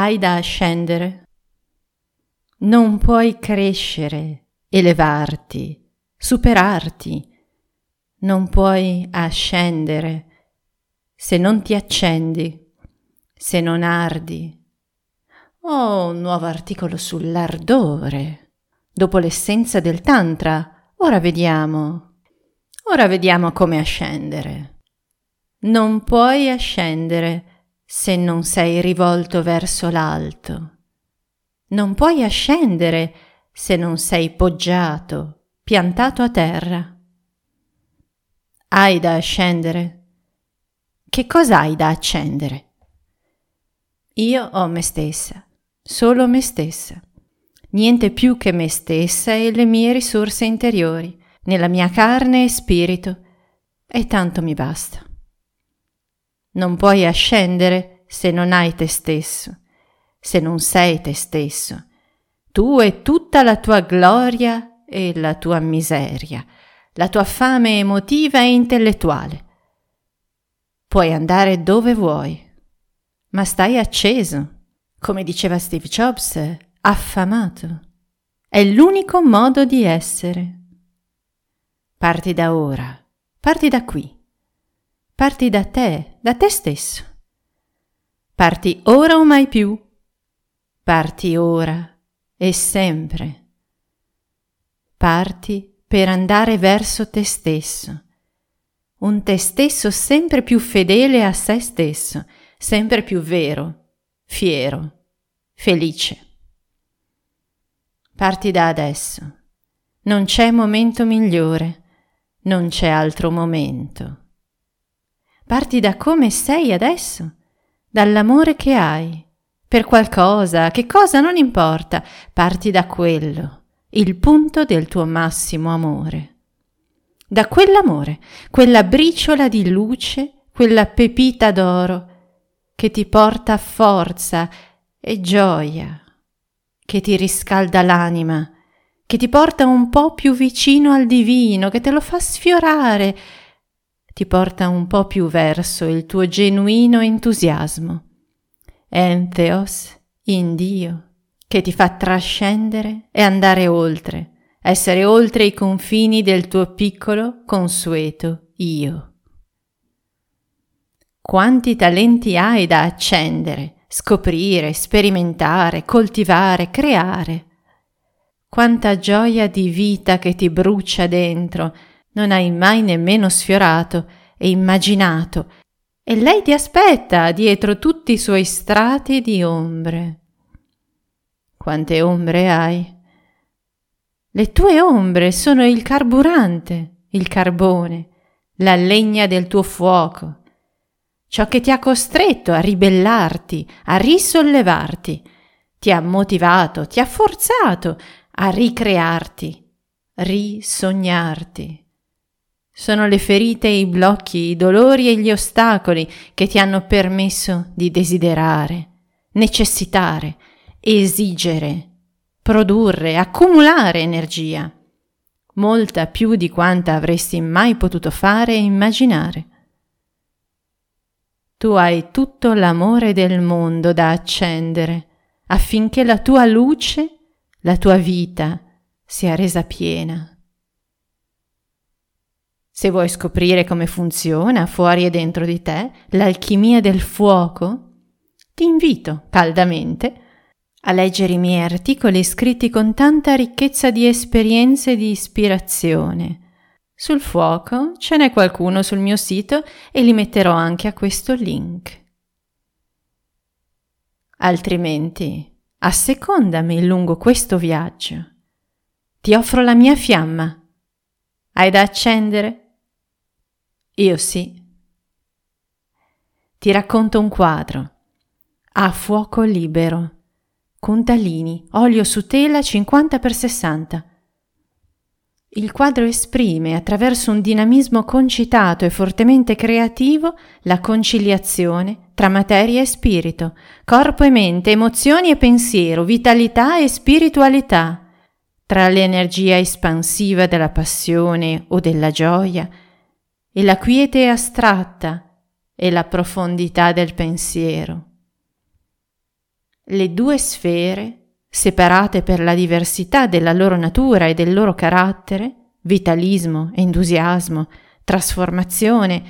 hai da ascendere. Non puoi crescere, elevarti, superarti. Non puoi ascendere se non ti accendi, se non ardi. Oh, un nuovo articolo sull'ardore. Dopo l'essenza del Tantra, ora vediamo. Ora vediamo come ascendere. Non puoi ascendere se non sei rivolto verso l'alto. Non puoi ascendere se non sei poggiato, piantato a terra. Hai da ascendere. Che cosa hai da accendere? Io ho me stessa, solo me stessa. Niente più che me stessa e le mie risorse interiori, nella mia carne e spirito, e tanto mi basta. Non puoi ascendere se non hai te stesso se non sei te stesso. Tu e tutta la tua gloria e la tua miseria, la tua fame emotiva e intellettuale. Puoi andare dove vuoi, ma stai acceso, come diceva Steve Jobs, affamato. È l'unico modo di essere. Parti da ora, parti da qui, parti da te, da te stesso. Parti ora o mai più Parti ora e sempre. Parti per andare verso te stesso. Un te stesso sempre più fedele a se stesso, sempre più vero, fiero, felice. Parti da adesso. Non c'è momento migliore, non c'è altro momento. Parti da come sei adesso, dall'amore che hai per qualcosa, che cosa non importa, parti da quello, il punto del tuo massimo amore. Da quell'amore, quella briciola di luce, quella pepita d'oro che ti porta forza e gioia, che ti riscalda l'anima, che ti porta un po' più vicino al divino, che te lo fa sfiorare, ti porta un po' più verso il tuo genuino entusiasmo entheos in Dio, che ti fa trascendere e andare oltre, essere oltre i confini del tuo piccolo, consueto io. Quanti talenti hai da accendere, scoprire, sperimentare, coltivare, creare. Quanta gioia di vita che ti brucia dentro, non hai mai nemmeno sfiorato e immaginato e lei ti aspetta dietro tutti i suoi strati di ombre. Quante ombre hai? Le tue ombre sono il carburante, il carbone, la legna del tuo fuoco, ciò che ti ha costretto a ribellarti, a risollevarti, ti ha motivato, ti ha forzato a ricrearti, risognarti. Sono le ferite, i blocchi, i dolori e gli ostacoli che ti hanno permesso di desiderare, necessitare, esigere, produrre, accumulare energia, molta più di quanta avresti mai potuto fare e immaginare. Tu hai tutto l'amore del mondo da accendere affinché la tua luce, la tua vita sia resa piena. Se vuoi scoprire come funziona fuori e dentro di te l'alchimia del fuoco, ti invito caldamente a leggere i miei articoli scritti con tanta ricchezza di esperienze e di ispirazione. Sul fuoco ce n'è qualcuno sul mio sito e li metterò anche a questo link. Altrimenti, assecondami lungo questo viaggio. Ti offro la mia fiamma. Hai da accendere? Io sì. Ti racconto un quadro. A fuoco libero. Contalini, olio su tela 50 x 60. Il quadro esprime, attraverso un dinamismo concitato e fortemente creativo, la conciliazione tra materia e spirito, corpo e mente, emozioni e pensiero, vitalità e spiritualità, tra l'energia espansiva della passione o della gioia e la quiete astratta e la profondità del pensiero. le due sfere, separate per la diversità della loro natura e del loro carattere, vitalismo, entusiasmo, trasformazione,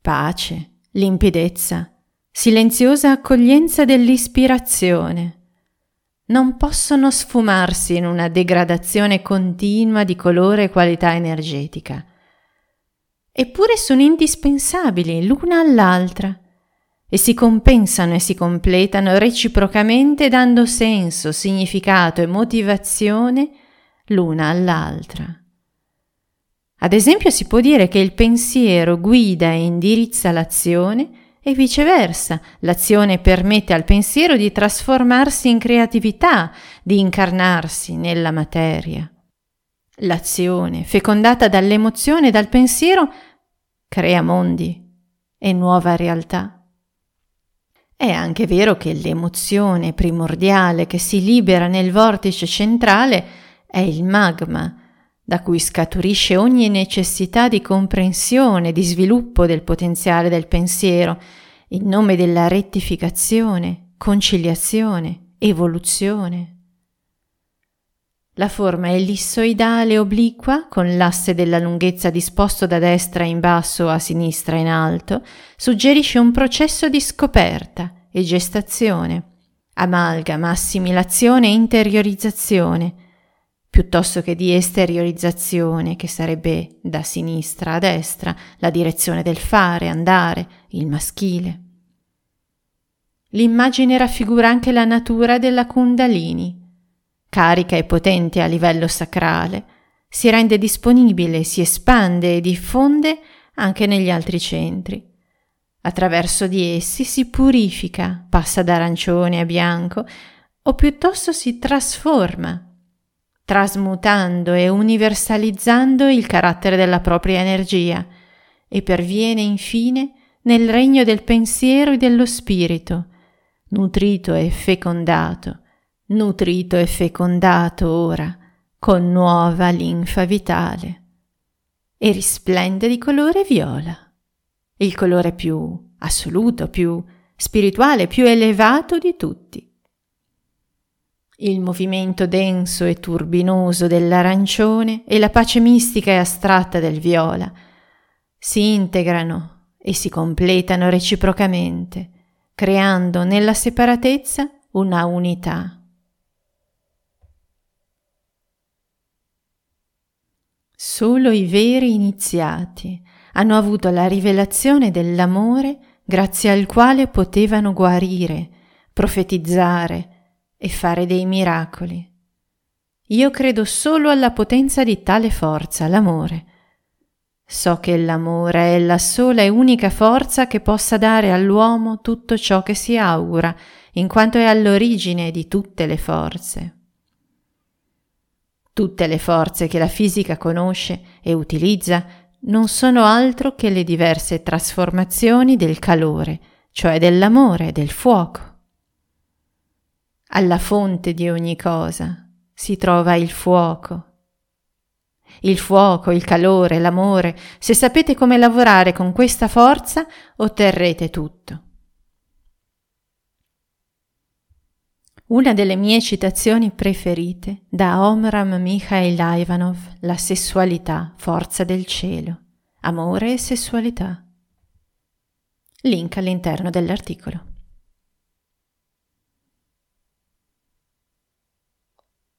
pace, limpidezza, silenziosa accoglienza dell'ispirazione, non possono sfumarsi in una degradazione continua di colore e qualità energetica. Eppure sono indispensabili l'una all'altra e si compensano e si completano reciprocamente dando senso, significato e motivazione l'una all'altra. Ad esempio si può dire che il pensiero guida e indirizza l'azione e viceversa, l'azione permette al pensiero di trasformarsi in creatività, di incarnarsi nella materia. L'azione, fecondata dall'emozione e dal pensiero, crea mondi e nuova realtà. È anche vero che l'emozione primordiale che si libera nel vortice centrale è il magma, da cui scaturisce ogni necessità di comprensione, di sviluppo del potenziale del pensiero, in nome della rettificazione, conciliazione, evoluzione. La forma ellissoidale obliqua, con l'asse della lunghezza disposto da destra in basso a sinistra in alto, suggerisce un processo di scoperta e gestazione, amalgama, assimilazione e interiorizzazione, piuttosto che di esteriorizzazione, che sarebbe da sinistra a destra, la direzione del fare, andare, il maschile. L'immagine raffigura anche la natura della Kundalini. Carica e potente a livello sacrale, si rende disponibile, si espande e diffonde anche negli altri centri. Attraverso di essi si purifica, passa da arancione a bianco, o piuttosto si trasforma trasmutando e universalizzando il carattere della propria energia e perviene infine nel regno del pensiero e dello spirito, nutrito e fecondato, nutrito e fecondato ora con nuova linfa vitale e risplende di colore viola, il colore più assoluto, più spirituale, più elevato di tutti. Il movimento denso e turbinoso dell'arancione e la pace mistica e astratta del viola si integrano e si completano reciprocamente, creando nella separatezza una unità. Solo i veri iniziati hanno avuto la rivelazione dell'amore grazie al quale potevano guarire, profetizzare, e fare dei miracoli. Io credo solo alla potenza di tale forza, l'amore. So che l'amore è la sola e unica forza che possa dare all'uomo tutto ciò che si augura, in quanto è all'origine di tutte le forze. Tutte le forze che la fisica conosce e utilizza non sono altro che le diverse trasformazioni del calore, cioè dell'amore, del fuoco. Alla fonte di ogni cosa si trova il fuoco. Il fuoco, il calore, l'amore, se sapete come lavorare con questa forza, otterrete tutto. Una delle mie citazioni preferite da Omram Mikhail Ivanov, La sessualità, forza del cielo, amore e sessualità. Link all'interno dell'articolo.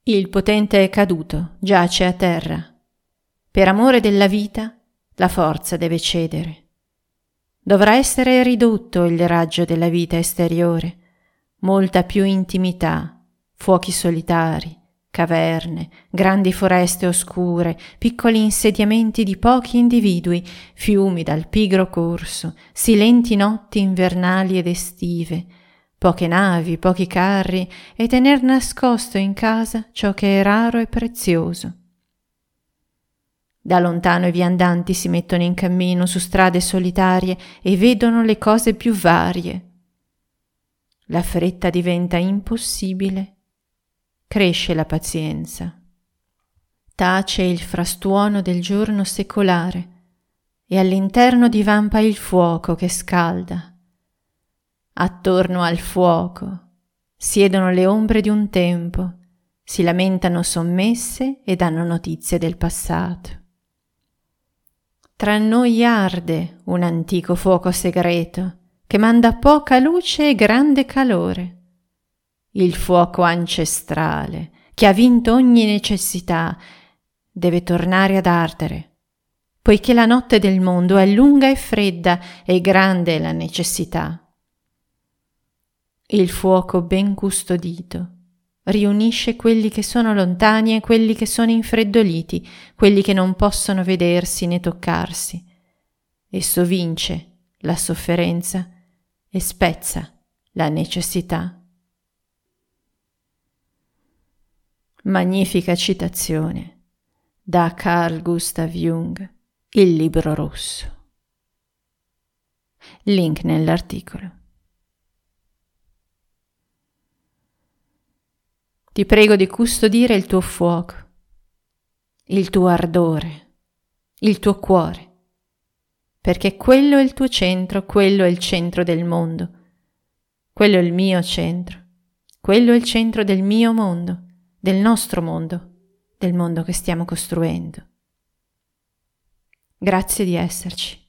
Il potente è caduto, giace a terra. Per amore della vita, la forza deve cedere. Dovrà essere ridotto il raggio della vita esteriore, molta più intimità, fuochi solitari, caverne, grandi foreste oscure, piccoli insediamenti di pochi individui, fiumi dal pigro corso, silenti notti invernali ed estive, poche navi, pochi carri e tener nascosto in casa ciò che è raro e prezioso. Da lontano i viandanti si mettono in cammino su strade solitarie e vedono le cose più varie. La fretta diventa impossibile. Cresce la pazienza. Tace il frastuono del giorno secolare e all'interno divampa il fuoco che scalda attorno al fuoco, siedono le ombre di un tempo, si lamentano sommesse e danno notizie del passato. Tra noi arde un antico fuoco segreto che manda poca luce e grande calore. Il fuoco ancestrale che ha vinto ogni necessità deve tornare ad ardere, poiché la notte del mondo è lunga e fredda e grande è la necessità. Il fuoco ben custodito riunisce quelli che sono lontani e quelli che sono infreddoliti, quelli che non possono vedersi né toccarsi. Esso vince la sofferenza e spezza la necessità. Magnifica citazione da Carl Gustav Jung, Il libro rosso. Link nell'articolo. Ti prego di custodire il tuo fuoco, il tuo ardore, il tuo cuore, perché quello è il tuo centro, quello è il centro del mondo, quello è il mio centro, quello è il centro del mio mondo, del nostro mondo, del mondo che stiamo costruendo. Grazie di esserci.